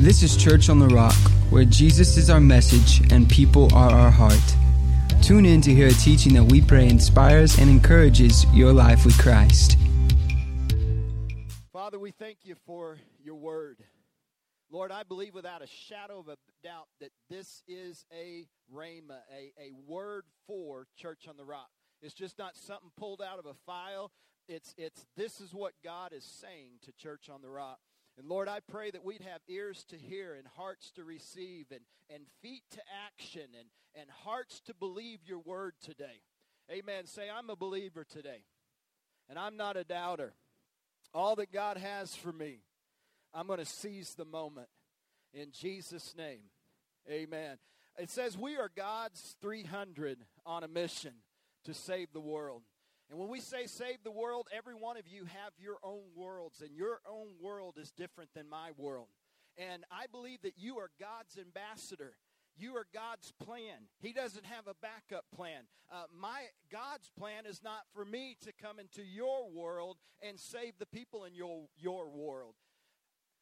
This is Church on the Rock, where Jesus is our message and people are our heart. Tune in to hear a teaching that we pray inspires and encourages your life with Christ. Father, we thank you for your word. Lord, I believe without a shadow of a doubt that this is a rhema, a, a word for Church on the Rock. It's just not something pulled out of a file. It's, it's this is what God is saying to Church on the Rock. And Lord, I pray that we'd have ears to hear and hearts to receive and, and feet to action and, and hearts to believe your word today. Amen. Say, I'm a believer today, and I'm not a doubter. All that God has for me, I'm going to seize the moment in Jesus' name. Amen. It says we are God's 300 on a mission to save the world. And when we say save the world, every one of you have your own worlds, and your own world is different than my world. And I believe that you are God's ambassador. You are God's plan. He doesn't have a backup plan. Uh, my God's plan is not for me to come into your world and save the people in your your world.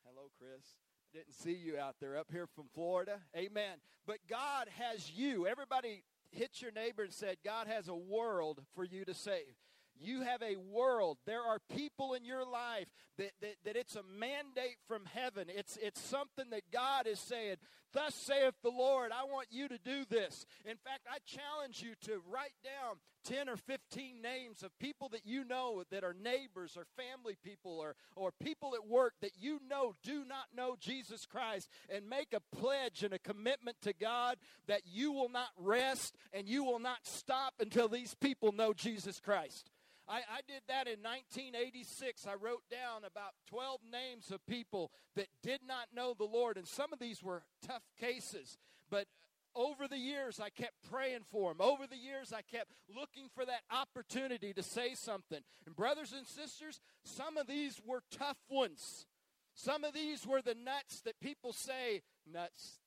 Hello, Chris. Didn't see you out there up here from Florida. Amen. But God has you. Everybody hit your neighbor and said, God has a world for you to save. You have a world. There are people in your life that, that, that it's a mandate from heaven. It's, it's something that God is saying, Thus saith the Lord, I want you to do this. In fact, I challenge you to write down 10 or 15 names of people that you know that are neighbors or family people or, or people at work that you know do not know Jesus Christ and make a pledge and a commitment to God that you will not rest and you will not stop until these people know Jesus Christ. I, I, did that in 1986. I wrote down about 12 names of people that did not know the Lord, and some of these were tough cases. But over the years, I kept praying for them. Over the years, I kept looking for that opportunity to say something. And, brothers and sisters, some of these were tough ones. Some of these were the nuts that people say, nuts,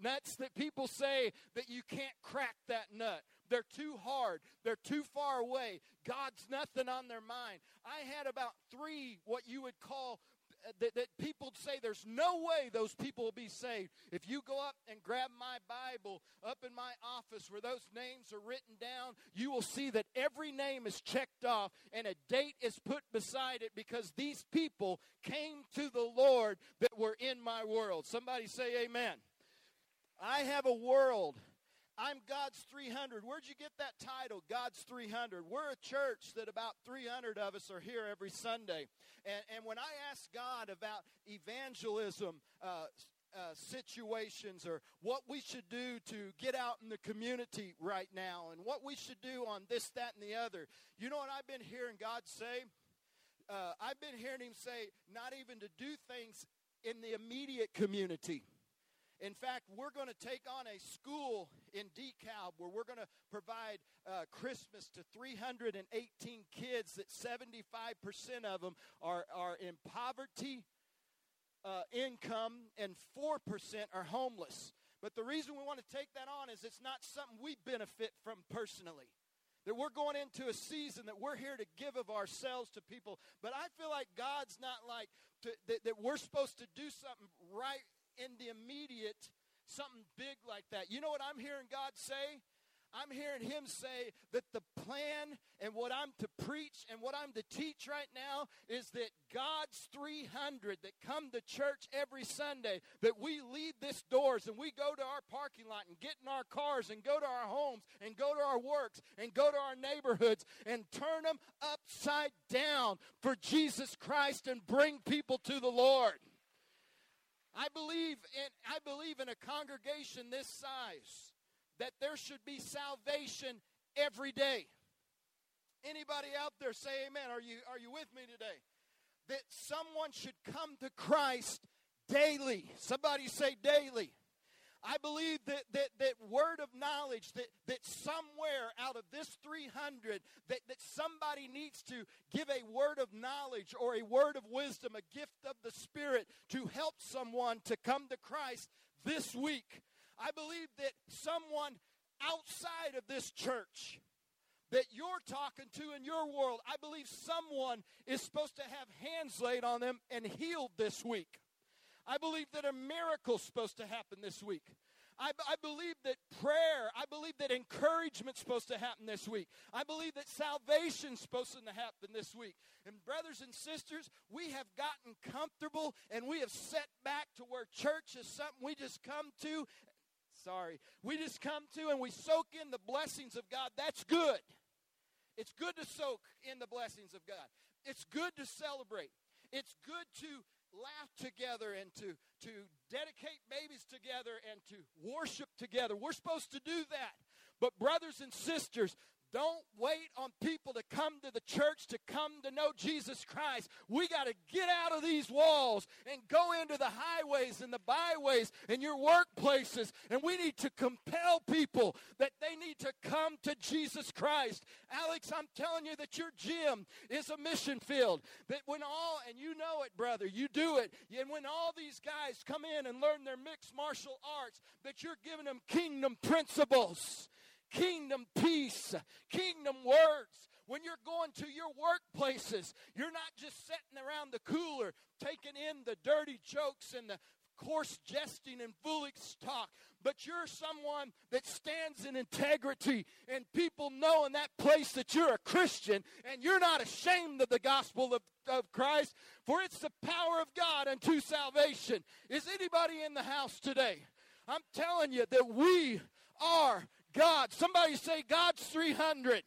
nuts that people say that you can't crack that nut. They're too hard. They're too far away. God's nothing on their mind. I had about three what you would call that, that people say there's no way those people will be saved. If you go up and grab my Bible up in my office where those names are written down, you will see that every name is checked off and a date is put beside it because these people came to the Lord that were in my world. Somebody say amen. I have a world I'm God's 300. Where'd you get that title, God's 300? We're a church that about 300 of us are here every Sunday. And, and when I ask God about evangelism, uh, uh, situations or what we should do to get out in the community right now and what we should do on this, that, and the other. You know what I've been hearing God say? Uh, I've been hearing Him say, not even to do things in the immediate community. In fact, we're going to take on a school in DeKalb where we're going to provide uh, Christmas to 318 kids that 75% of them are, are in poverty, uh, income, and 4% are homeless. But the reason we want to take that on is it's not something we benefit from personally. That we're going into a season that we're here to give of ourselves to people. But I feel like God's not like to, that, that we're supposed to do something right in the immediate something big like that. You know what I'm hearing God say? I'm hearing him say that the plan and what I'm to preach and what I'm to teach right now is that God's 300 that come to church every Sunday, that we leave this doors and we go to our parking lot and get in our cars and go to our homes and go to our works and go to our neighborhoods and turn them upside down for Jesus Christ and bring people to the Lord. I believe in I believe in a congregation this size that there should be salvation every day. Anybody out there say amen? Are you are you with me today? That someone should come to Christ daily. Somebody say daily. I believe that, that, that word of knowledge, that, that somewhere out of this 300, that, that somebody needs to give a word of knowledge or a word of wisdom, a gift of the Spirit to help someone to come to Christ this week. I believe that someone outside of this church that you're talking to in your world, I believe someone is supposed to have hands laid on them and healed this week. I believe that a miracle's supposed to happen this week. I, believe that prayer, I believe that encouragement's supposed to happen this week. I believe that salvation's supposed to happen this week. And brothers and sisters, we have gotten comfortable and we have set back to where church is something we just come to. Sorry. We just come to and we soak in the blessings of God. That's good. It's good to soak in the blessings of God. It's good to celebrate. It's good to laugh together and to, to dedicate babies together and to worship together. We're supposed to do that. But, brothers and sisters, don't wait on people to come to the church to come to know Jesus Christ. We got to get out of these walls and go into the highways and the byways and your workplaces. And we need to compel people that they need to come to Jesus Christ. Alex, I'm telling you that your gym is a mission field. That when all, and you know it, brother, you do it. And when all these guys come in and learn their mixed martial arts, that you're giving them kingdom principles kingdom peace, kingdom words. When you're going to your workplaces, you're not just sitting around the cooler taking in the dirty jokes and the coarse jesting and foolish talk, but you're someone that stands in integrity, and people know in that place that you're a Christian and you're not ashamed of the gospel of, of Christ, for it's the power of God unto salvation. Is anybody in the house today? I'm telling you that we are God. Somebody say, God's 300.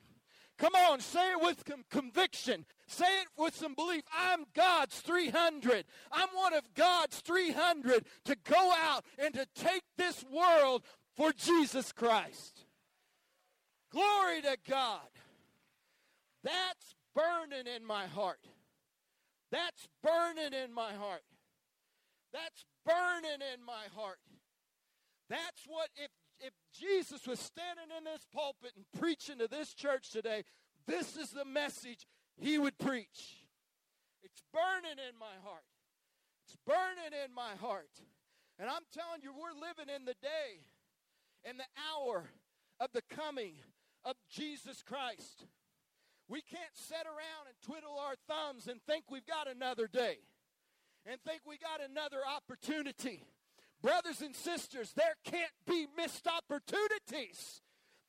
Come on, say it with com- conviction. Say it with some belief. I'm God's 300. I'm one of God's 300 to go out and to take this world for Jesus Christ. Glory to God. That's burning in my heart. That's burning in my heart. That's burning in my heart. That's what, if if Jesus was standing in this pulpit and preaching to this church today, this is the message he would preach. It's burning in my heart. It's burning in my heart. And I'm telling you, we're living in the day and the hour of the coming of Jesus Christ. We can't sit around and twiddle our thumbs and think we've got another day and think we got another opportunity. Brothers and sisters, there can't be missed opportunities.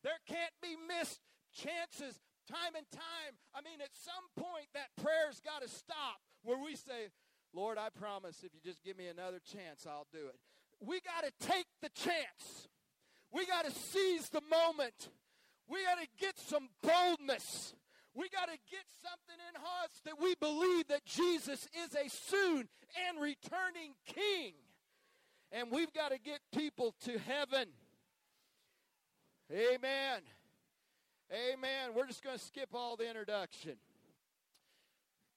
There can't be missed chances time and time. I mean, at some point, that prayer's got to stop where we say, Lord, I promise if you just give me another chance, I'll do it. We got to take the chance. We got to seize the moment. We got to get some boldness. We got to get something in us that we believe that Jesus is a soon and returning king and we've got to get people to heaven. Amen. Amen. We're just going to skip all the introduction.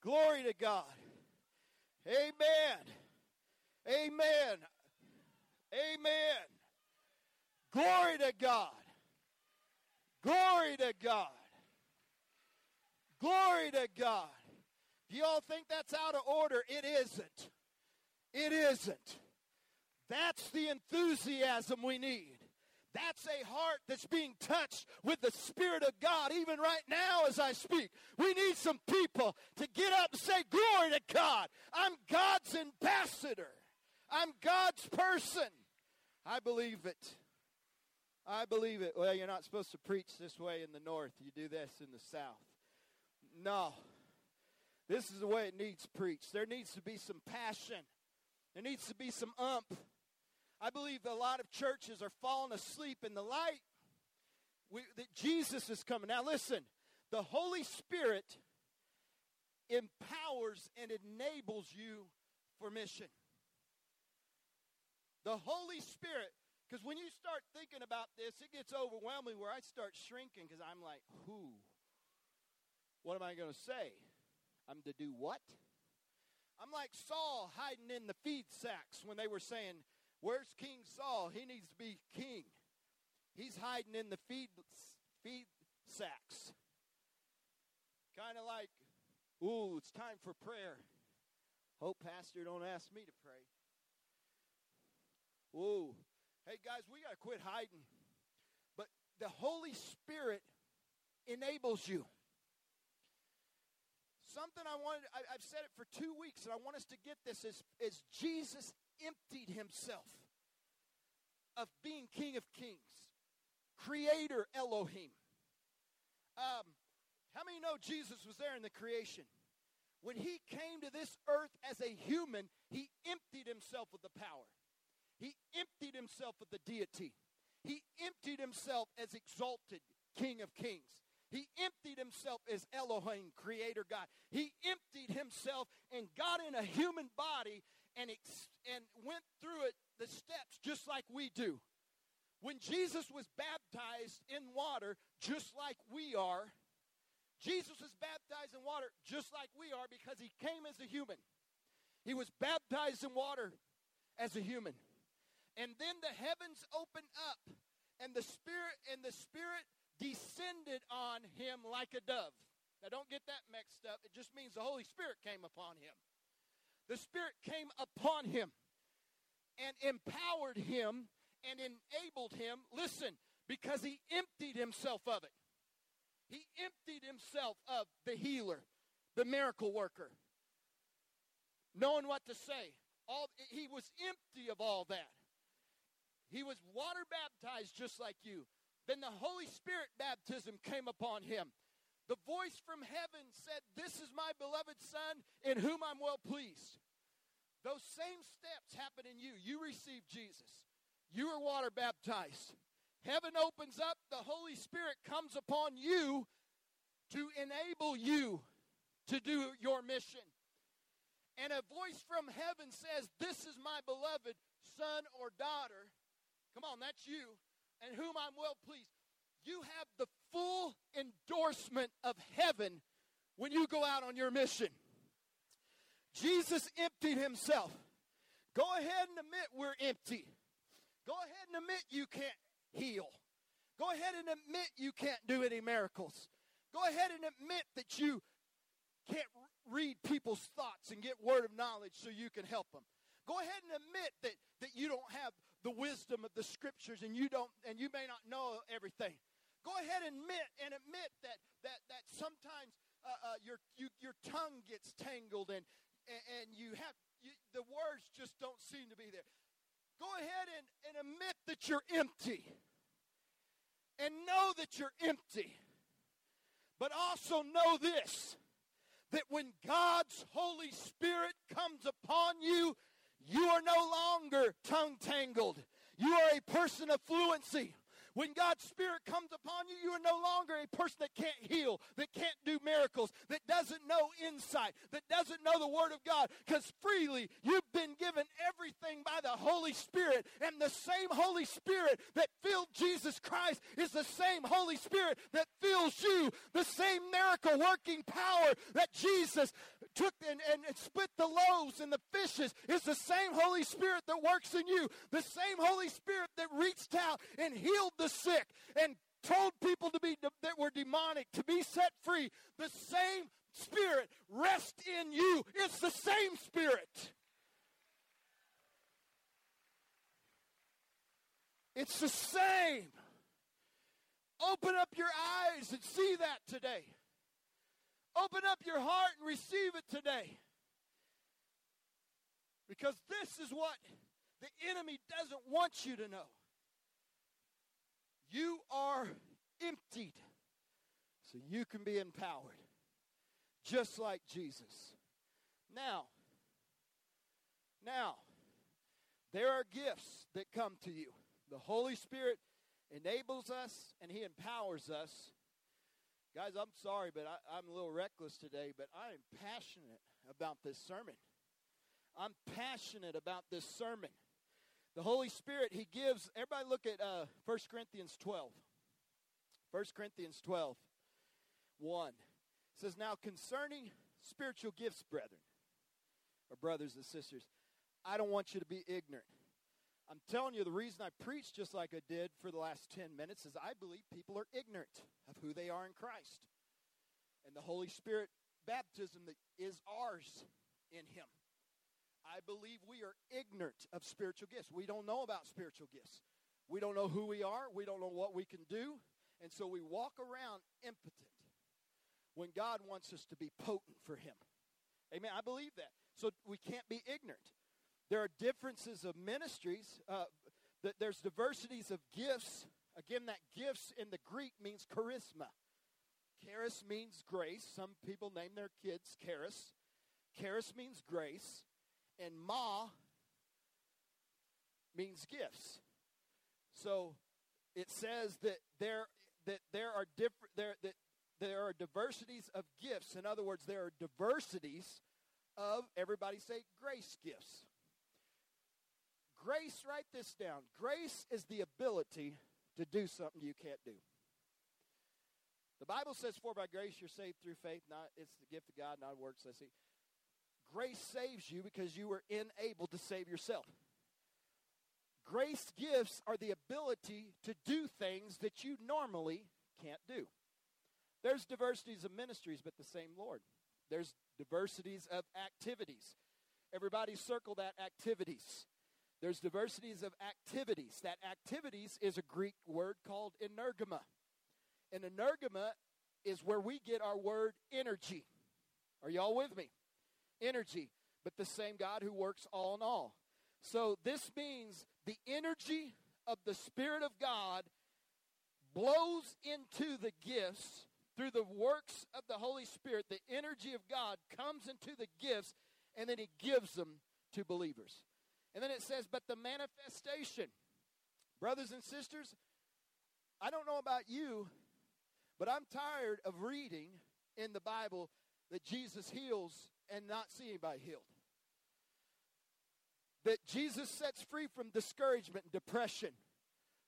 Glory to God. Amen. Amen. Amen. Glory to God. Glory to God. Glory to God. Do y'all think that's out of order? It isn't. It isn't. That's the enthusiasm we need. That's a heart that's being touched with the Spirit of God, even right now as I speak. We need some people to get up and say, Glory to God. I'm God's ambassador, I'm God's person. I believe it. I believe it. Well, you're not supposed to preach this way in the north, you do this in the south. No. This is the way it needs preached. There needs to be some passion, there needs to be some umph. I believe a lot of churches are falling asleep in the light we, that Jesus is coming. Now, listen, the Holy Spirit empowers and enables you for mission. The Holy Spirit, because when you start thinking about this, it gets overwhelming where I start shrinking because I'm like, who? What am I going to say? I'm to do what? I'm like Saul hiding in the feed sacks when they were saying, Where's King Saul? He needs to be king. He's hiding in the feed, feed sacks. Kind of like, ooh, it's time for prayer. Hope, Pastor, don't ask me to pray. Ooh, hey guys, we got to quit hiding. But the Holy Spirit enables you. Something I wanted, I, have said it for two weeks, and I want us to get this is, is Jesus emptied himself of being King of Kings, Creator Elohim. Um, how many know Jesus was there in the creation? When he came to this earth as a human, he emptied himself of the power. He emptied himself of the deity. He emptied himself as exalted King of Kings. He emptied himself as Elohim, Creator God. He emptied himself and got in a human body and, ex- and went through it, the steps, just like we do. When Jesus was baptized in water, just like we are, Jesus was baptized in water just like we are because he came as a human. He was baptized in water as a human. And then the heavens opened up and the spirit and the spirit descended on him like a dove. Now don't get that mixed up. It just means the Holy Spirit came upon him. The Spirit came upon him and empowered him and enabled him, listen, because he emptied himself of it. He emptied himself of the healer, the miracle worker, knowing what to say. All, he was empty of all that. He was water baptized just like you. Then the Holy Spirit baptism came upon him. The voice from heaven said, This is my beloved Son in whom I'm well pleased. Those same steps happen in you. You receive Jesus. You are water baptized. Heaven opens up, the Holy Spirit comes upon you to enable you to do your mission. And a voice from heaven says, This is my beloved son or daughter. Come on, that's you, and whom I'm well pleased. You have the full endorsement of heaven when you go out on your mission. Jesus emptied himself. Go ahead and admit we're empty. Go ahead and admit you can't heal. Go ahead and admit you can't do any miracles. Go ahead and admit that you can't read people's thoughts and get word of knowledge so you can help them. Go ahead and admit that, that you don't have the wisdom of the scriptures and you don't and you may not know everything. Go ahead and admit and admit that that that sometimes uh, uh, your you, your tongue gets tangled and and, you have you, the words just don't seem to be there. Go ahead and, and admit that you're empty and know that you're empty. But also know this that when God's Holy Spirit comes upon you, you are no longer tongue tangled. You are a person of fluency. When God's Spirit comes upon you, you are no longer a person that can't heal, that can't do miracles, that doesn't know insight, that doesn't know the Word of God, because freely you've been given everything by the Holy Spirit. And the same Holy Spirit that filled Jesus Christ is the same Holy Spirit that fills you. The same miracle working power that Jesus took and, and, and split the loaves and the fishes is the same Holy Spirit that works in you. The same Holy Spirit that reached out and healed the sick and told people to be that were demonic to be set free. The same Spirit rests in you. It's the same Spirit. It's the same. Open up your eyes and see that today. Open up your heart and receive it today. Because this is what the enemy doesn't want you to know. You are emptied so you can be empowered, just like Jesus. Now, now, there are gifts that come to you. The Holy Spirit enables us and He empowers us Guys, I'm sorry, but I, am a little reckless today, but I am passionate about this sermon. I'm passionate about this sermon. The Holy Spirit, He gives, everybody look at uh, 1 Corinthians 12. 1 Corinthians 12, 1. It says, Now concerning spiritual gifts, brethren, or brothers and sisters, I don't want you to be ignorant. I'm telling you, the reason I preach just like I did for the last 10 minutes is I believe people are ignorant of who they are in Christ. And the Holy Spirit baptism that is ours in Him. I believe we are ignorant of spiritual gifts. We don't know about spiritual gifts. We don't know who we are. We don't know what we can do. And so we walk around impotent when God wants us to be potent for Him. Amen. I believe that. So we can't be ignorant. There are differences of ministries. Uh, th- there's diversities of gifts. Again, that gifts in the Greek means charisma. Charis means grace. Some people name their kids charis. Charis means grace. And ma means gifts. So it says that there that there are different there that there are diversities of gifts. In other words, there are diversities of everybody say grace gifts. Grace, write this down. Grace is the ability to do something you can't do. The Bible says, "For by grace you're saved through faith; not it's the gift of God, not works." Let's see. Grace saves you because you were unable to save yourself. Grace gifts are the ability to do things that you normally can't do. There's diversities of ministries, but the same Lord. There's diversities of activities. Everybody circle that activities. There's diversities of activities. That activities is a Greek word called energema. And energema is where we get our word energy. Are y'all with me? Energy. But the same God who works all in all. So this means the energy of the Spirit of God blows into the gifts through the works of the Holy Spirit. The energy of God comes into the gifts and then He gives them to believers. And then it says, but the manifestation. Brothers and sisters, I don't know about you, but I'm tired of reading in the Bible that Jesus heals and not see anybody healed that Jesus sets free from discouragement and depression,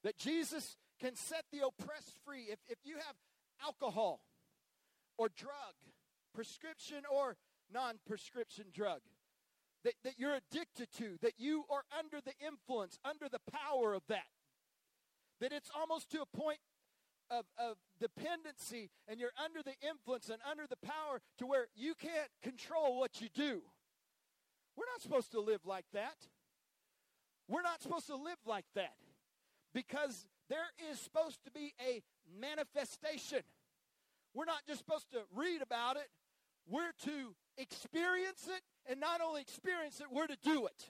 that Jesus can set the oppressed free. If, if you have alcohol or drug, prescription or non prescription drug, that, that you're addicted to, that you are under the influence, under the power of that, that it's almost to a point of, of dependency and you're under the influence and under the power to where you can't control what you do. We're not supposed to live like that. We're not supposed to live like that because there is supposed to be a manifestation. We're not just supposed to read about it, we're to experience it, and not only experience it, we're to do it.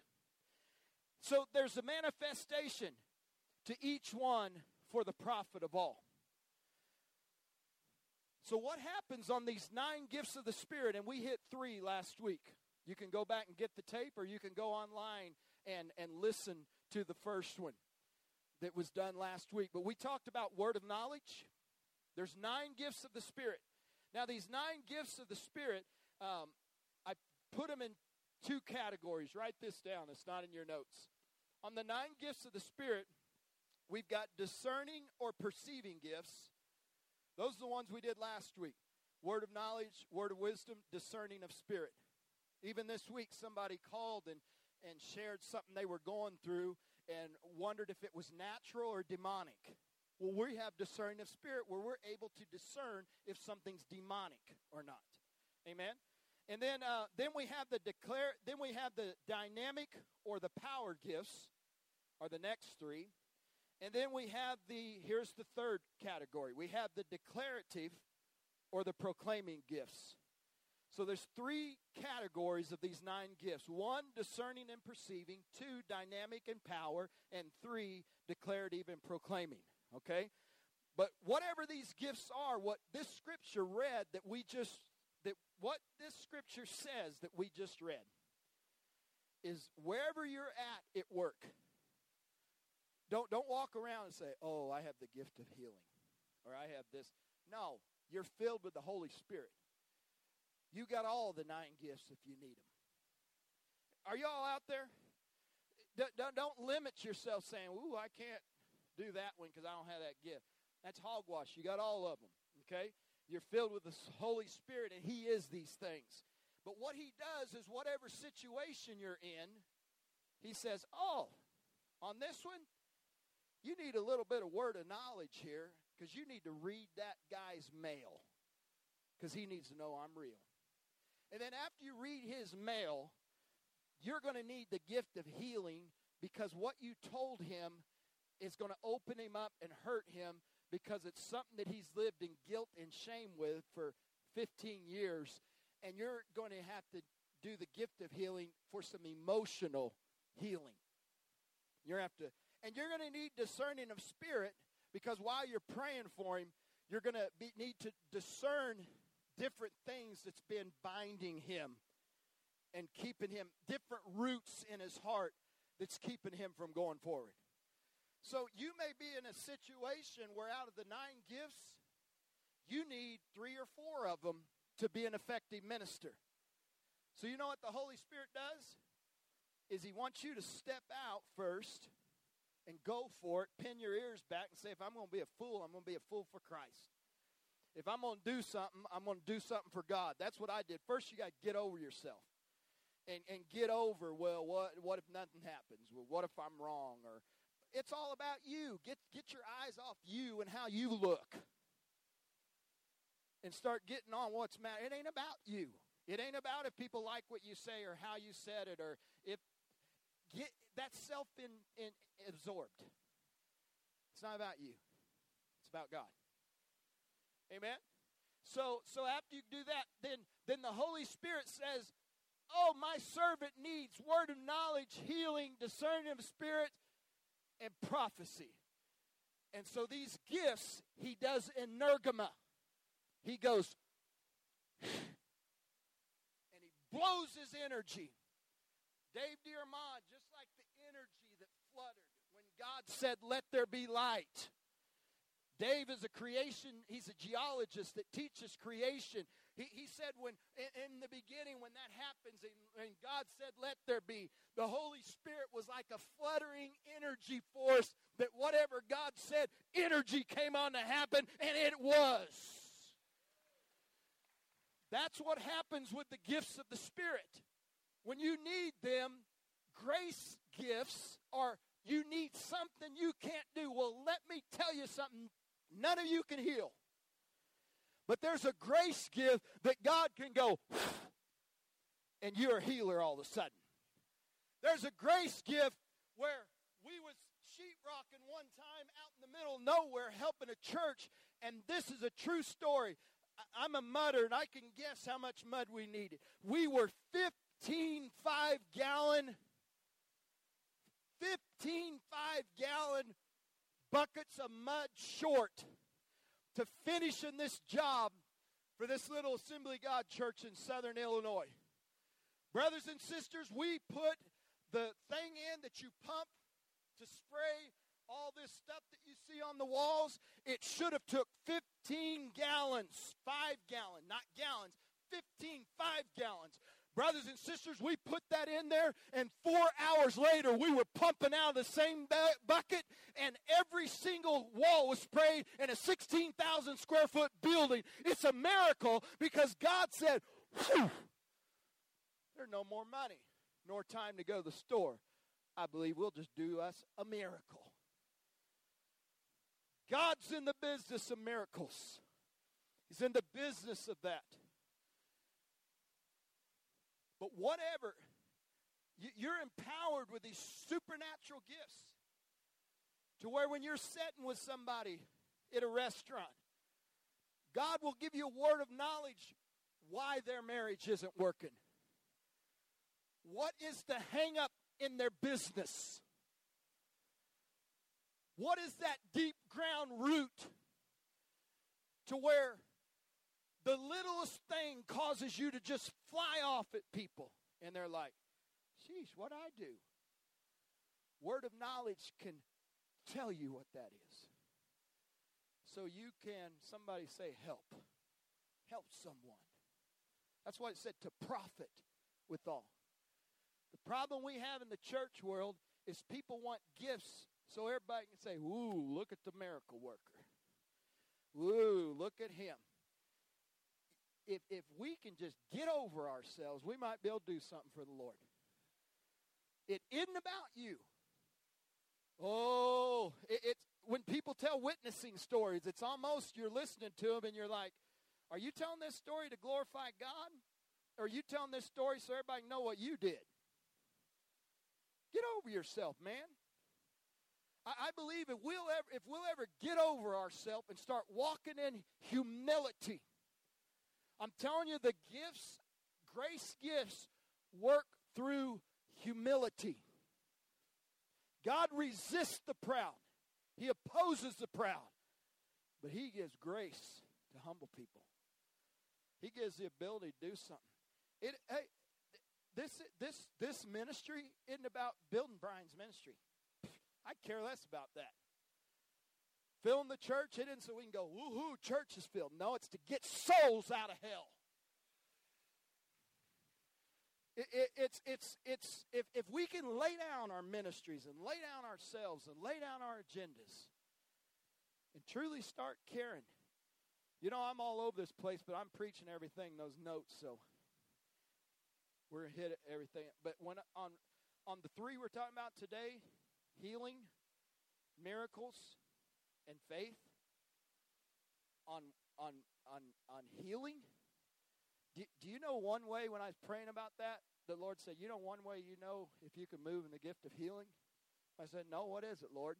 So there's a manifestation to each one for the profit of all. So, what happens on these nine gifts of the Spirit? And we hit three last week. You can go back and get the tape, or you can go online and, and listen to the first one that was done last week. But we talked about word of knowledge. There's nine gifts of the Spirit. Now, these nine gifts of the Spirit, um, put them in two categories. Write this down, it's not in your notes. On the nine gifts of the Spirit, we've got discerning or perceiving gifts. Those are the ones we did last week word of knowledge, word of wisdom, discerning of spirit. Even this week, somebody called and, and shared something they were going through and wondered if it was natural or demonic. Well, we have discerning of spirit where we're able to discern if something's demonic or not. Amen. And then, uh, then we have the declare. Then we have the dynamic or the power gifts, are the next three. And then we have the here's the third category. We have the declarative or the proclaiming gifts. So there's three categories of these nine gifts. One, discerning and perceiving. Two, dynamic and power. And three, declarative and proclaiming. Okay? But whatever these gifts are, what this scripture read that we just that what this scripture says that we just read is wherever you're at at work. Don't don't walk around and say, "Oh, I have the gift of healing." Or I have this. No, you're filled with the Holy Spirit. You got all the nine gifts if you need them. Are y'all out there? Don't, don't limit yourself saying, Ooh, I can't do that one because I don't have that gift. That's hogwash. You got all of them, okay? You're filled with the Holy Spirit, and He is these things. But what He does is, whatever situation you're in, He says, Oh, on this one, you need a little bit of word of knowledge here because you need to read that guy's mail because he needs to know I'm real. And then after you read his mail, you're going to need the gift of healing because what you told him is going to open him up and hurt him because it's something that he's lived in guilt and shame with for 15 years. And you're going to have to do the gift of healing for some emotional healing. You're have to, and you're going to need discerning of spirit because while you're praying for him, you're going to need to discern different things that's been binding him and keeping him different roots in his heart that's keeping him from going forward. So you may be in a situation where out of the nine gifts, you need three or four of them to be an effective minister. So you know what the Holy Spirit does? Is he wants you to step out first and go for it, pin your ears back and say, if I'm going to be a fool, I'm going to be a fool for Christ. If I'm going to do something, I'm going to do something for God. That's what I did. First, you got to get over yourself and, and get over, well, what, what if nothing happens? Well, what if I'm wrong? Or it's all about you. Get, get your eyes off you and how you look. And start getting on what's matter. It ain't about you. It ain't about if people like what you say or how you said it or if get that's self in, in absorbed. It's not about you. It's about God. Amen. So so after you do that, then then the Holy Spirit says, "Oh, my servant needs word of knowledge, healing, discerning of spirit, and prophecy. And so these gifts he does energema. He goes, and he blows his energy. Dave Diarmond, just like the energy that fluttered when God said, Let there be light. Dave is a creation, he's a geologist that teaches creation. He, he said when in, in the beginning, when that happens, and, and God said, Let there be, the Holy Spirit was like a fluttering energy force that whatever God said, energy came on to happen, and it was. That's what happens with the gifts of the Spirit. When you need them, grace gifts are you need something you can't do. Well, let me tell you something None of you can heal. But there's a grace gift that God can go, and you're a healer all of a sudden. There's a grace gift where we was sheetrocking one time out in the middle of nowhere helping a church, and this is a true story. I'm a mudder, and I can guess how much mud we needed. We were 15 five gallon, 15 five gallon buckets of mud short to finishing this job for this little Assembly God church in southern Illinois. Brothers and sisters, we put the thing in that you pump to spray all this stuff that you see on the walls. It should have took 15 gallons, 5 gallon, not gallons, 15 5 gallons. Brothers and sisters, we put that in there, and four hours later, we were pumping out of the same bucket, and every single wall was sprayed in a 16,000 square foot building. It's a miracle because God said, there's no more money nor time to go to the store. I believe we'll just do us a miracle. God's in the business of miracles. He's in the business of that. But whatever, you're empowered with these supernatural gifts to where when you're sitting with somebody at a restaurant, God will give you a word of knowledge why their marriage isn't working. What is the hang up in their business? What is that deep ground root to where the littlest thing causes you to just fly off at people. And they're like, sheesh, what I do? Word of knowledge can tell you what that is. So you can, somebody say, help. Help someone. That's why it said to profit with all. The problem we have in the church world is people want gifts so everybody can say, Ooh, look at the miracle worker. Ooh, look at him if, if we can just get over ourselves, we might be able to do something for the Lord. It isn't about you. Oh, it, it's when people tell witnessing stories, it's almost you're listening to them and you're like, are you telling this story to glorify God? Or are you telling this story so everybody can know what you did? Get over yourself, man. I, I believe if we'll ever if we'll ever get over ourselves and start walking in humility I'm telling you, the gifts, grace gifts, work through humility. God resists the proud, He opposes the proud, but He gives grace to humble people. He gives the ability to do something. It, hey, this, this, this ministry isn't about building Brian's ministry. I care less about that. Filling the church, it isn't so we can go, woohoo, church is filled. No, it's to get souls out of hell. It, it, it's, it's, it's, if, if we can lay down our ministries and lay down ourselves and lay down our agendas and truly start caring. You know, I'm all over this place, but I'm preaching everything, those notes, so we're hit everything. But when on, on the three we're talking about today healing, miracles, and faith, on, on, on, on healing, do, do you know one way when I was praying about that? The Lord said, You know one way you know if you can move in the gift of healing? I said, No, what is it, Lord?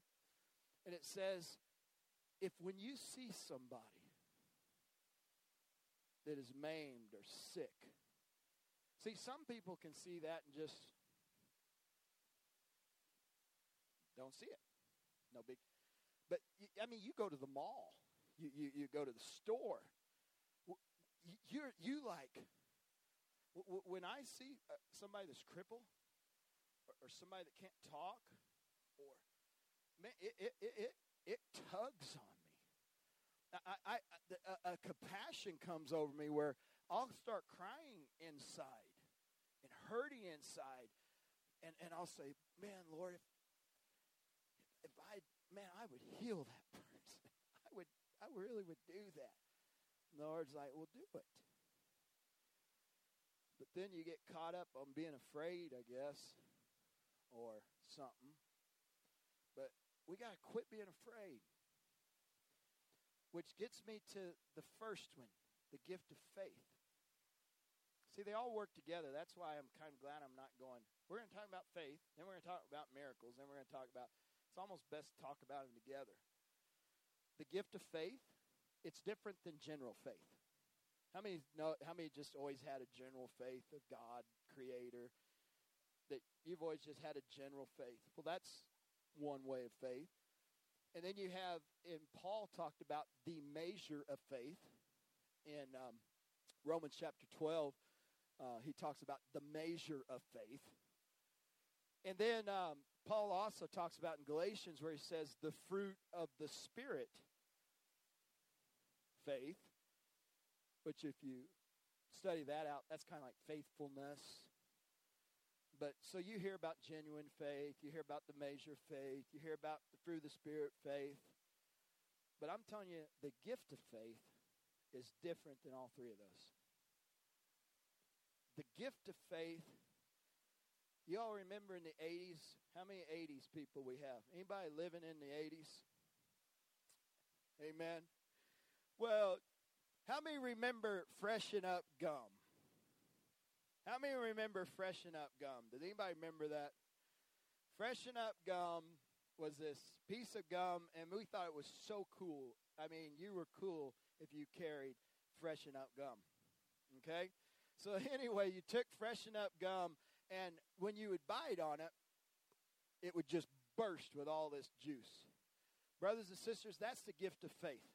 And it says, If when you see somebody that is maimed or sick, see, some people can see that and just don't see it. No big. But, I mean, you go to the mall, you, you, you go to the store. You're you like when I see uh, somebody that's crippled or, somebody that can't talk, or man, it it it it, tugs on me. I, I, a, a compassion comes over me where I'll start crying inside and hurting inside, and and I'll say, "Man, Lord, if I man, I would heal that person. I would I really would do that." And the Lord's like, well, do it. But then you get caught up on being afraid, I guess, or something. But we got to quit being afraid. Which gets me to the first one the gift of faith. See, they all work together. That's why I'm kind of glad I'm not going. We're going to talk about faith, then we're going to talk about miracles, then we're going to talk about. It's almost best to talk about them together. The gift of faith it's different than general faith. How many know? How many just always had a general faith of God, Creator? That you've always just had a general faith. Well, that's one way of faith. And then you have, and Paul talked about the measure of faith in um, Romans chapter 12. Uh, he talks about the measure of faith. And then um, Paul also talks about in Galatians where he says the fruit of the Spirit faith, which if you study that out, that's kind of like faithfulness. But so you hear about genuine faith, you hear about the measure of faith, you hear about the fruit of the Spirit faith. But I'm telling you, the gift of faith is different than all three of those. The gift of faith, you all remember in the 80s, how many 80s people we have? Anybody living in the 80s? Amen. Well, how many remember freshen up gum? How many remember freshen up gum? Does anybody remember that? Freshen up gum was this piece of gum, and we thought it was so cool. I mean, you were cool if you carried freshen up gum. Okay? So, anyway, you took freshen up gum, and when you would bite on it, it would just burst with all this juice. Brothers and sisters, that's the gift of faith.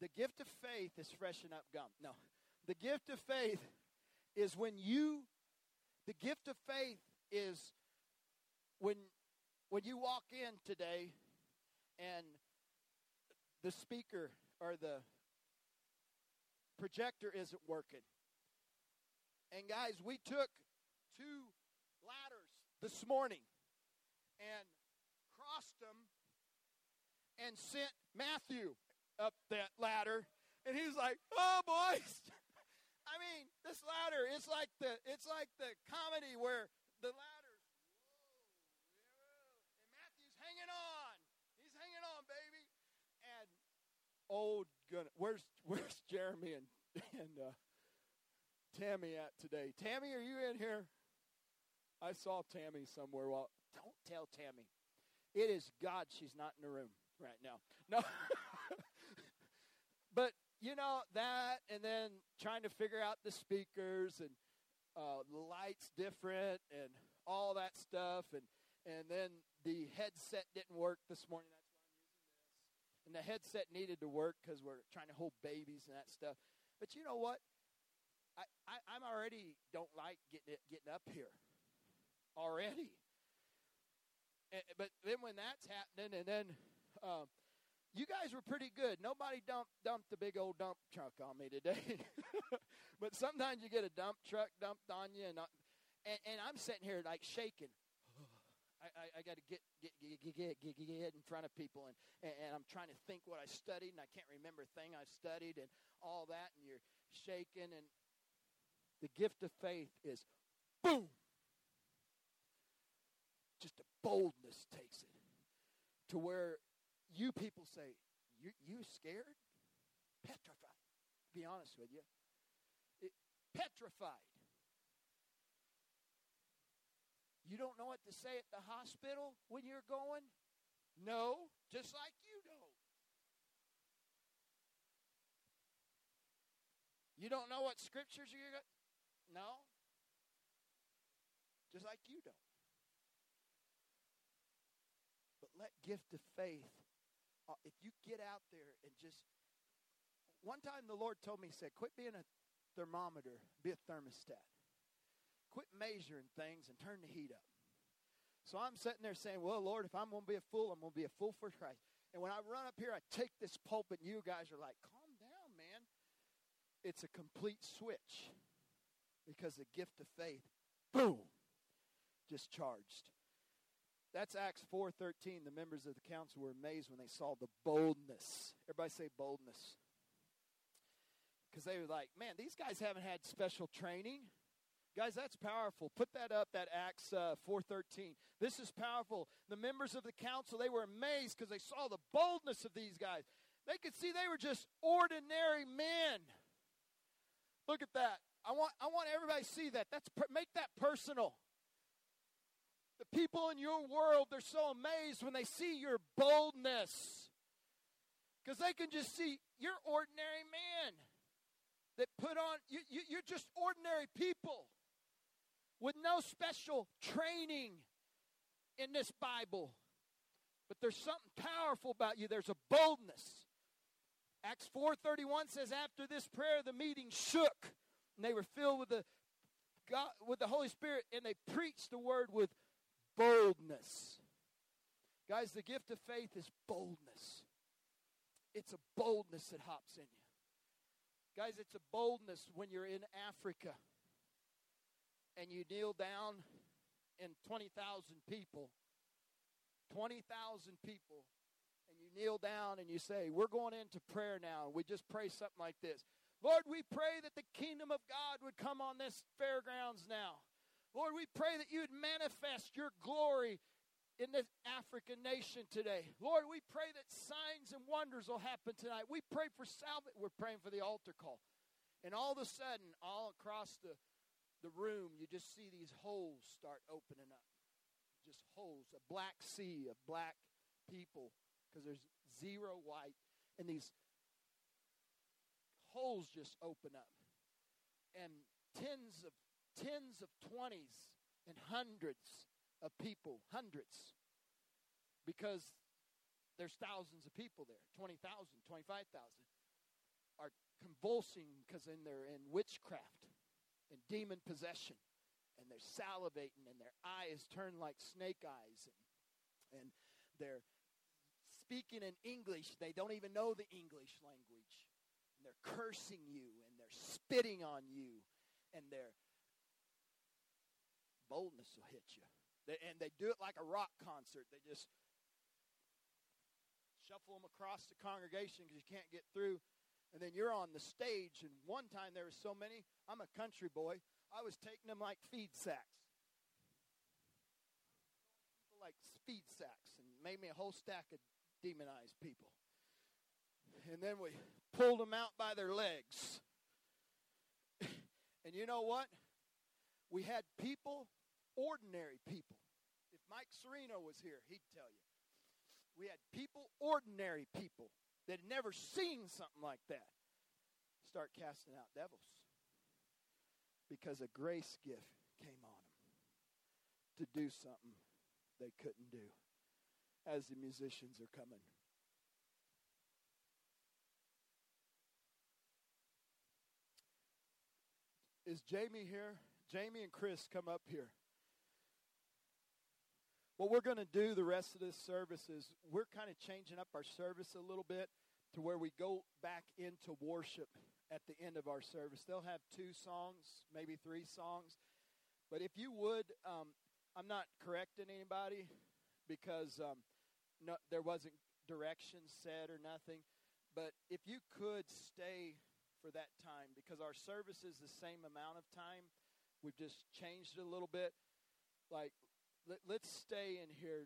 The gift of faith is freshen up gum. No. The gift of faith is when you the gift of faith is when when you walk in today and the speaker or the projector isn't working. And guys, we took two ladders this morning and crossed them and sent Matthew up that ladder. And he's like, oh, boys. I mean, this ladder, it's like the, it's like the comedy where the ladder's, whoa, and Matthew's hanging on. He's hanging on, baby. And, oh, goodness, where's, where's Jeremy and, and uh, Tammy at today? Tammy, are you in here? I saw Tammy somewhere. Well, don't tell Tammy. It is God she's not in the room right now. No. But you know that, and then trying to figure out the speakers and uh, the lights different and all that stuff, and and then the headset didn't work this morning. That's why I'm using this. And the headset needed to work because we're trying to hold babies and that stuff. But you know what? I, I I'm already don't like getting it, getting up here already. And, but then when that's happening, and then um, you guys were pretty good. Nobody dumped dumped the big old dump truck on me today. but sometimes you get a dump truck dumped on you, and, I, and, and I'm sitting here like shaking. I, I, I got to get get, get get get get in front of people, and, and, and I'm trying to think what I studied, and I can't remember a thing I studied, and all that, and you're shaking, and the gift of faith is boom. Just a boldness takes it to where you people say, you, you scared? Petrified. Be honest with you. It, petrified. You don't know what to say at the hospital when you're going? No, just like you don't. You don't know what scriptures you're going No. Just like you don't. Let gift of faith uh, if you get out there and just one time the Lord told me, he said, quit being a thermometer, be a thermostat. Quit measuring things and turn the heat up. So I'm sitting there saying, Well, Lord, if I'm going to be a fool, I'm going to be a fool for Christ. And when I run up here, I take this pulpit, and you guys are like, Calm down, man. It's a complete switch because the gift of faith, boom, just charged. That's Acts 4:13. The members of the council were amazed when they saw the boldness. Everybody say boldness. Cuz they were like, "Man, these guys haven't had special training." Guys, that's powerful. Put that up, that Acts uh, 4.13. This is powerful. The members of the council, they were amazed because they saw the boldness of these guys. They could see they were just ordinary men. Look at that. I want, I want everybody to see that. That's Make that personal. The people in your world, they're so amazed when they see your boldness. Because they can just see you're ordinary man that put on, you, you, you're just ordinary people with no special training in this Bible. But there's something powerful about you. There's a boldness. Acts 4:31 says after this prayer the meeting shook and they were filled with the God, with the Holy Spirit and they preached the word with boldness. Guys, the gift of faith is boldness. It's a boldness that hops in you. Guys, it's a boldness when you're in Africa and you kneel down in 20,000 people. 20,000 people. And you kneel down and you say, We're going into prayer now. We just pray something like this Lord, we pray that the kingdom of God would come on this fairgrounds now. Lord, we pray that you would manifest your glory in this African nation today. Lord, we pray that signs and wonders will happen tonight. We pray for salvation. We're praying for the altar call. And all of a sudden, all across the, the room, you just see these holes start opening up. Just holes, a black sea of black people, because there's zero white. And these holes just open up. And tens of tens of twenties and hundreds of people, hundreds, because there's thousands of people there 20,000, 25,000 are convulsing because they're in witchcraft and demon possession and they're salivating and their eyes turn like snake eyes and, and they're speaking in English. They don't even know the English language. And they're cursing you and they're spitting on you and they're boldness will hit you. They, and they do it like a rock concert. They just shuffle them across the congregation because you can't get through. And then you're on the stage. And one time there were so many, I'm a country boy, I was taking them like feed sacks. People like feed sacks and made me a whole stack of demonized people. And then we pulled them out by their legs. and you know what? We had people ordinary people. If Mike Sereno was here, he'd tell you. We had people, ordinary people, that had never seen something like that, start casting out devils because a grace gift came on them to do something they couldn't do. as the musicians are coming. Is Jamie here? Jamie and Chris come up here. What we're going to do the rest of this service is we're kind of changing up our service a little bit to where we go back into worship at the end of our service. They'll have two songs, maybe three songs. But if you would, um, I'm not correcting anybody because um, no, there wasn't directions said or nothing. But if you could stay for that time, because our service is the same amount of time, we've just changed it a little bit. Like, let, let's stay in here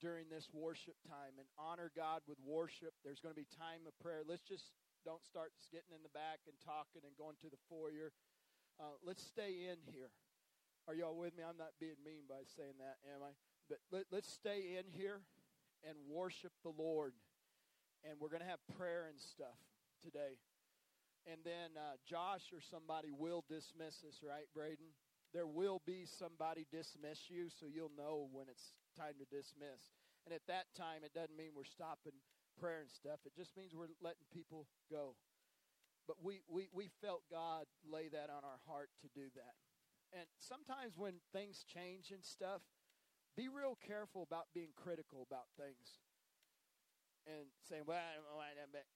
during this worship time and honor God with worship. There's going to be time of prayer. Let's just don't start getting in the back and talking and going to the foyer. Uh, let's stay in here. Are y'all with me? I'm not being mean by saying that, am I? But let, let's stay in here and worship the Lord. And we're going to have prayer and stuff today. And then uh, Josh or somebody will dismiss us, right, Braden? There will be somebody dismiss you, so you'll know when it's time to dismiss. And at that time, it doesn't mean we're stopping prayer and stuff. It just means we're letting people go. But we, we, we felt God lay that on our heart to do that. And sometimes when things change and stuff, be real careful about being critical about things and saying, well,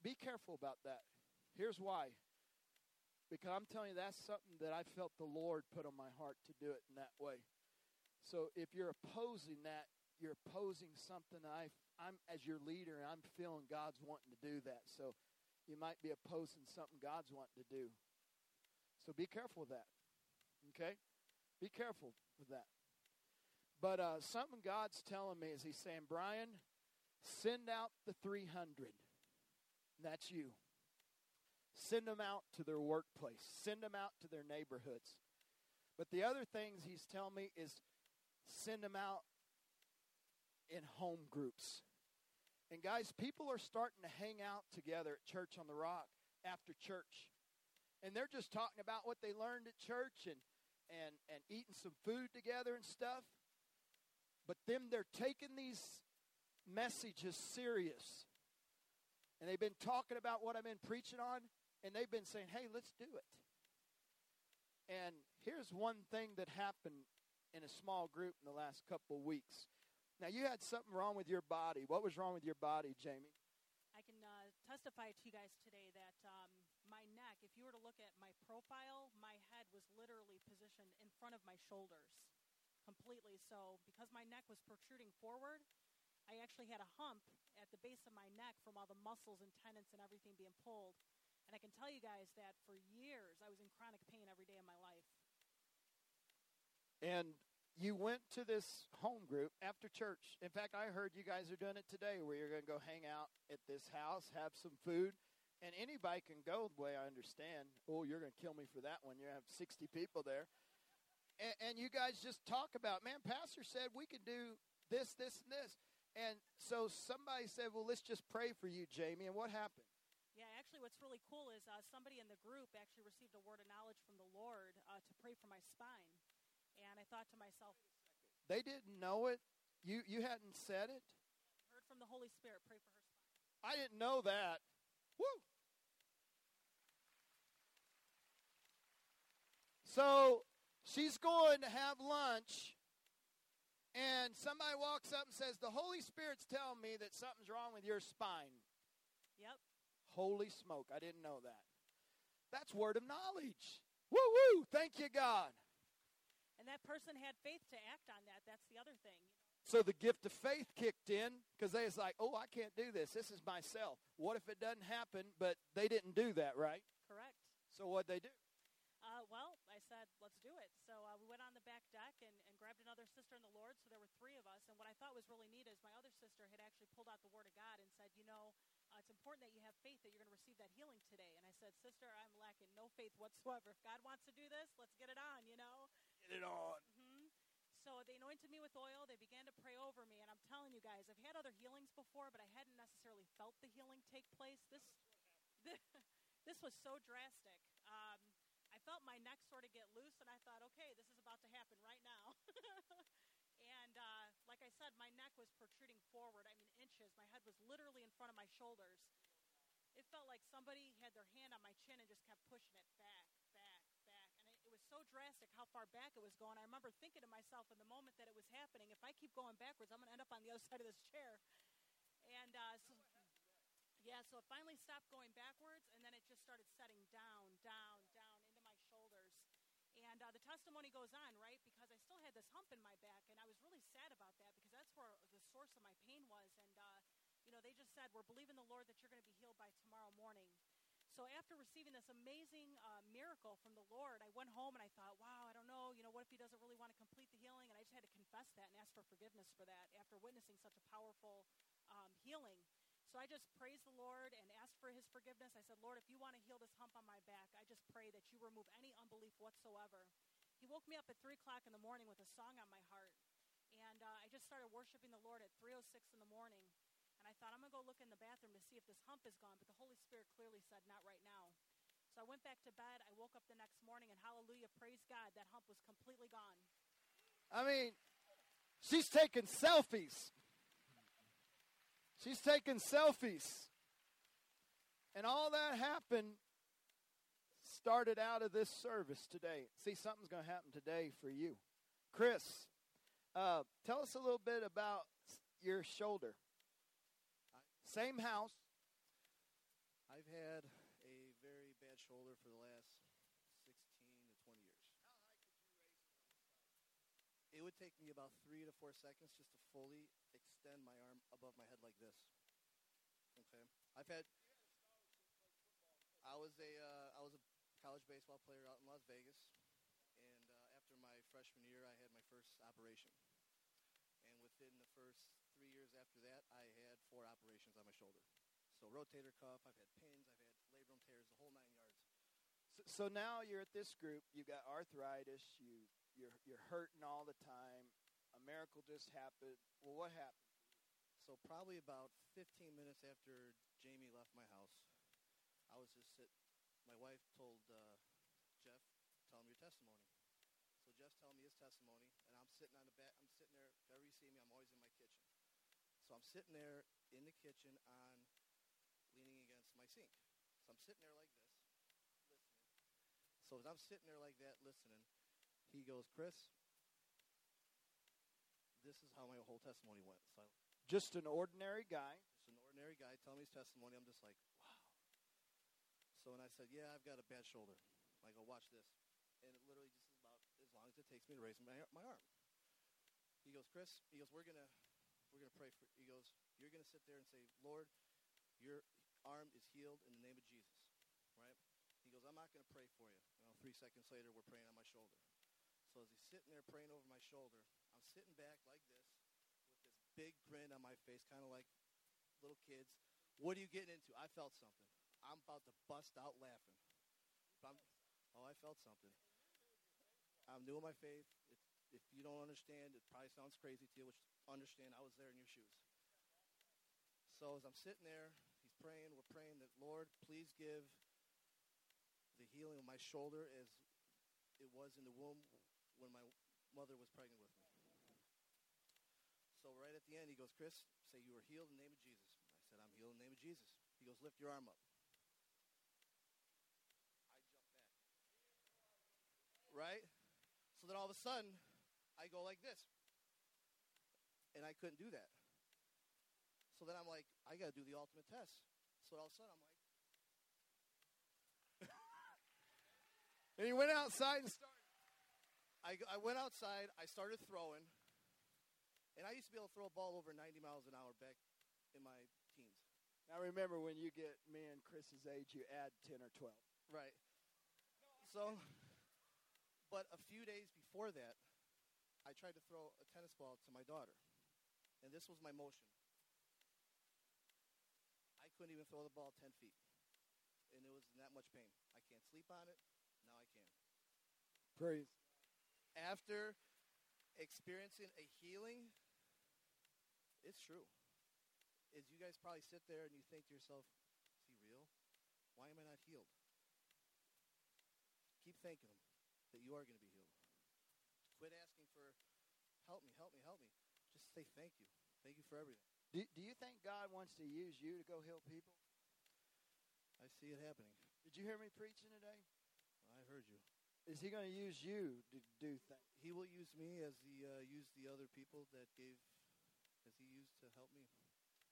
be careful about that. Here's why. Because I'm telling you, that's something that I felt the Lord put on my heart to do it in that way. So if you're opposing that, you're opposing something I, I'm as your leader, and I'm feeling God's wanting to do that. So you might be opposing something God's wanting to do. So be careful with that. Okay? Be careful with that. But uh, something God's telling me is He's saying, Brian, send out the 300. And That's you. Send them out to their workplace. Send them out to their neighborhoods. But the other things He's telling me is send them out in home groups. And guys, people are starting to hang out together at Church on the Rock after church. And they're just talking about what they learned at church and, and, and eating some food together and stuff. But them, they're taking these messages serious. And they've been talking about what I've been preaching on, and they've been saying, hey, let's do it. And here's one thing that happened in a small group in the last couple weeks. Now, you had something wrong with your body. What was wrong with your body, Jamie? I can uh, testify to you guys today that um, my neck, if you were to look at my profile, my head was literally positioned in front of my shoulders completely. So, because my neck was protruding forward, I actually had a hump at the base of my neck from all the muscles and tendons and everything being pulled. And I can tell you guys that for years I was in chronic pain every day of my life. And you went to this home group after church. In fact, I heard you guys are doing it today where you're going to go hang out at this house, have some food, and anybody can go the way I understand. Oh, you're going to kill me for that one. You have 60 people there. And, and you guys just talk about, man, Pastor said we could do this, this, and this. And so somebody said, well, let's just pray for you, Jamie. And what happened? Actually, what's really cool is uh, somebody in the group actually received a word of knowledge from the Lord uh, to pray for my spine. And I thought to myself, they didn't know it. You you hadn't said it. Heard from the Holy Spirit. Pray for her spine. I didn't know that. Woo. So she's going to have lunch, and somebody walks up and says, "The Holy Spirit's telling me that something's wrong with your spine." Holy smoke! I didn't know that. That's word of knowledge. Woo woo! Thank you, God. And that person had faith to act on that. That's the other thing. So the gift of faith kicked in because they was like, oh, I can't do this. This is myself. What if it doesn't happen? But they didn't do that, right? Correct. So what'd they do? Uh, well, said, let's do it. So uh, we went on the back deck and, and grabbed another sister in the Lord. So there were three of us. And what I thought was really neat is my other sister had actually pulled out the Word of God and said, you know, uh, it's important that you have faith that you're going to receive that healing today. And I said, sister, I'm lacking no faith whatsoever. If God wants to do this, let's get it on, you know? Get it on. Mm-hmm. So they anointed me with oil. They began to pray over me. And I'm telling you guys, I've had other healings before, but I hadn't necessarily felt the healing take place. This, this, this was so drastic. Um, felt my neck sort of get loose, and I thought, okay, this is about to happen right now. and uh, like I said, my neck was protruding forward I mean, inches. My head was literally in front of my shoulders, it felt like somebody had their hand on my chin and just kept pushing it back, back, back. And it, it was so drastic how far back it was going. I remember thinking to myself in the moment that it was happening, if I keep going backwards, I'm going to end up on the other side of this chair. And uh, so, yeah, so it finally stopped going backwards, and then it just started setting down, down, down into my shoulders. And uh, the testimony goes on, right? Because I still had this hump in my back, and I was really sad about that because that's where the source of my pain was. And, uh, you know, they just said, We're believing the Lord that you're going to be healed by tomorrow morning. So after receiving this amazing uh, miracle from the Lord, I went home and I thought, wow, I don't know, you know, what if he doesn't really want to complete the healing? And I just had to confess that and ask for forgiveness for that after witnessing such a powerful um, healing. So I just praised the Lord and asked for his forgiveness. I said, Lord, if you want to heal this hump on my back, I just pray that you remove any unbelief whatsoever. He woke me up at 3 o'clock in the morning with a song on my heart. And uh, I just started worshiping the Lord at 3.06 in the morning. And I thought, I'm going to go look in the bathroom to see if this hump is gone. But the Holy Spirit clearly said, not right now. So I went back to bed. I woke up the next morning, and hallelujah, praise God, that hump was completely gone. I mean, she's taking selfies. She's taking selfies. And all that happened started out of this service today. See, something's going to happen today for you. Chris, uh, tell us a little bit about your shoulder. Same house. I've had a very bad shoulder for the last 16 to 20 years. It would take me about three to four seconds just to fully extend my arm above my head like this. Okay, I've had. I was a uh, I was a college baseball player out in Las Vegas, and uh, after my freshman year, I had my first operation. And within the first three years after that, I had four operations on my shoulder. So rotator cuff, I've had pins, I've had labrum tears, the whole nine yards. So, so now you're at this group. You've got arthritis. You you're you're hurting all the time. A miracle just happened. Well, what happened? So probably about 15 minutes after Jamie left my house, I was just sit. My wife told uh, Jeff, "Tell him your testimony." So Jeff's telling me his testimony, and I'm sitting on the back. I'm sitting there. If ever you see me, I'm always in my kitchen. So I'm sitting there in the kitchen on leaning against my sink. So I'm sitting there like this, listening. So as I'm sitting there like that, listening, he goes, Chris, this is how my whole testimony went. So Just an ordinary guy. just an ordinary guy telling me his testimony. I'm just like, wow. So when I said, yeah, I've got a bad shoulder, I go, watch this. And it literally just is about as long as it takes me to raise my, my arm. He goes, Chris, he goes, we're going to we're gonna pray for, he goes, you're going to sit there and say, Lord, your arm is healed in the name of Jesus, right? He goes, I'm not going to pray for you. You know, three seconds later, we're praying on my shoulder. So as he's sitting there praying over my shoulder, I'm sitting back like this big grin on my face, kind of like little kids. What are you getting into? I felt something. I'm about to bust out laughing. Oh, I felt something. I'm new in my faith. If, if you don't understand, it probably sounds crazy to you, which understand I was there in your shoes. So as I'm sitting there, he's praying, we're praying that, Lord, please give the healing of my shoulder as it was in the womb when my mother was pregnant with me. So right at the end, he goes, Chris, say you are healed in the name of Jesus. I said, I'm healed in the name of Jesus. He goes, lift your arm up. I jump back. Right? So then all of a sudden, I go like this. And I couldn't do that. So then I'm like, I got to do the ultimate test. So all of a sudden, I'm like, And he went outside and started. I, I went outside. I started throwing. And I used to be able to throw a ball over 90 miles an hour back in my teens. Now remember, when you get me and Chris's age, you add ten or twelve. Right. So, but a few days before that, I tried to throw a tennis ball to my daughter. And this was my motion. I couldn't even throw the ball 10 feet. And it was in that much pain. I can't sleep on it. Now I can. Praise. After experiencing a healing, it's true. Is you guys probably sit there and you think to yourself, is he real? Why am I not healed? Keep thanking him that you are going to be healed. Quit asking for help me, help me, help me. Just say thank you. Thank you for everything. Do, do you think God wants to use you to go heal people? I see it happening. Did you hear me preaching today? I heard you. Is he going to use you to do things? He will use me as he uh, used the other people that gave, as he used to help me.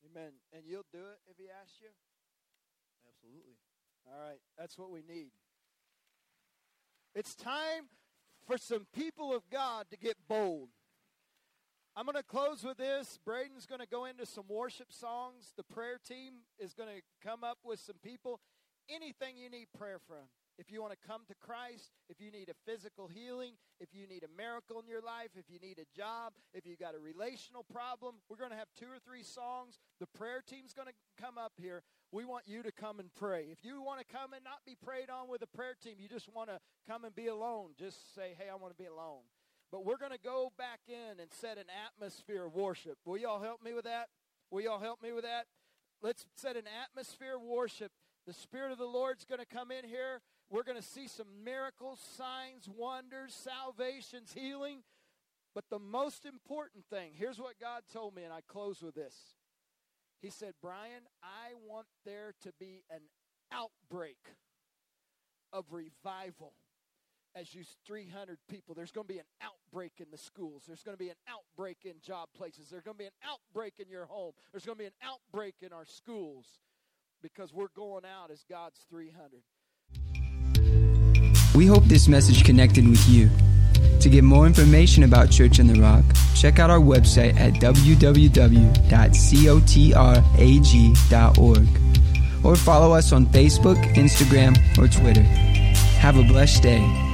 Amen. And you'll do it if he asks you? Absolutely. All right. That's what we need. It's time for some people of God to get bold. I'm going to close with this. Braden's going to go into some worship songs. The prayer team is going to come up with some people. Anything you need prayer from. If you want to come to Christ, if you need a physical healing, if you need a miracle in your life, if you need a job, if you got a relational problem, we're going to have two or three songs. The prayer team's going to come up here. We want you to come and pray. If you want to come and not be prayed on with a prayer team, you just want to come and be alone, just say, hey, I want to be alone. But we're going to go back in and set an atmosphere of worship. Will y'all help me with that? Will y'all help me with that? Let's set an atmosphere of worship. The Spirit of the Lord's going to come in here. We're going to see some miracles, signs, wonders, salvations, healing. But the most important thing, here's what God told me, and I close with this. He said, Brian, I want there to be an outbreak of revival as you 300 people. There's going to be an outbreak in the schools. There's going to be an outbreak in job places. There's going to be an outbreak in your home. There's going to be an outbreak in our schools because we're going out as God's 300. We hope this message connected with you. To get more information about Church on the Rock, check out our website at www.cotrag.org or follow us on Facebook, Instagram, or Twitter. Have a blessed day.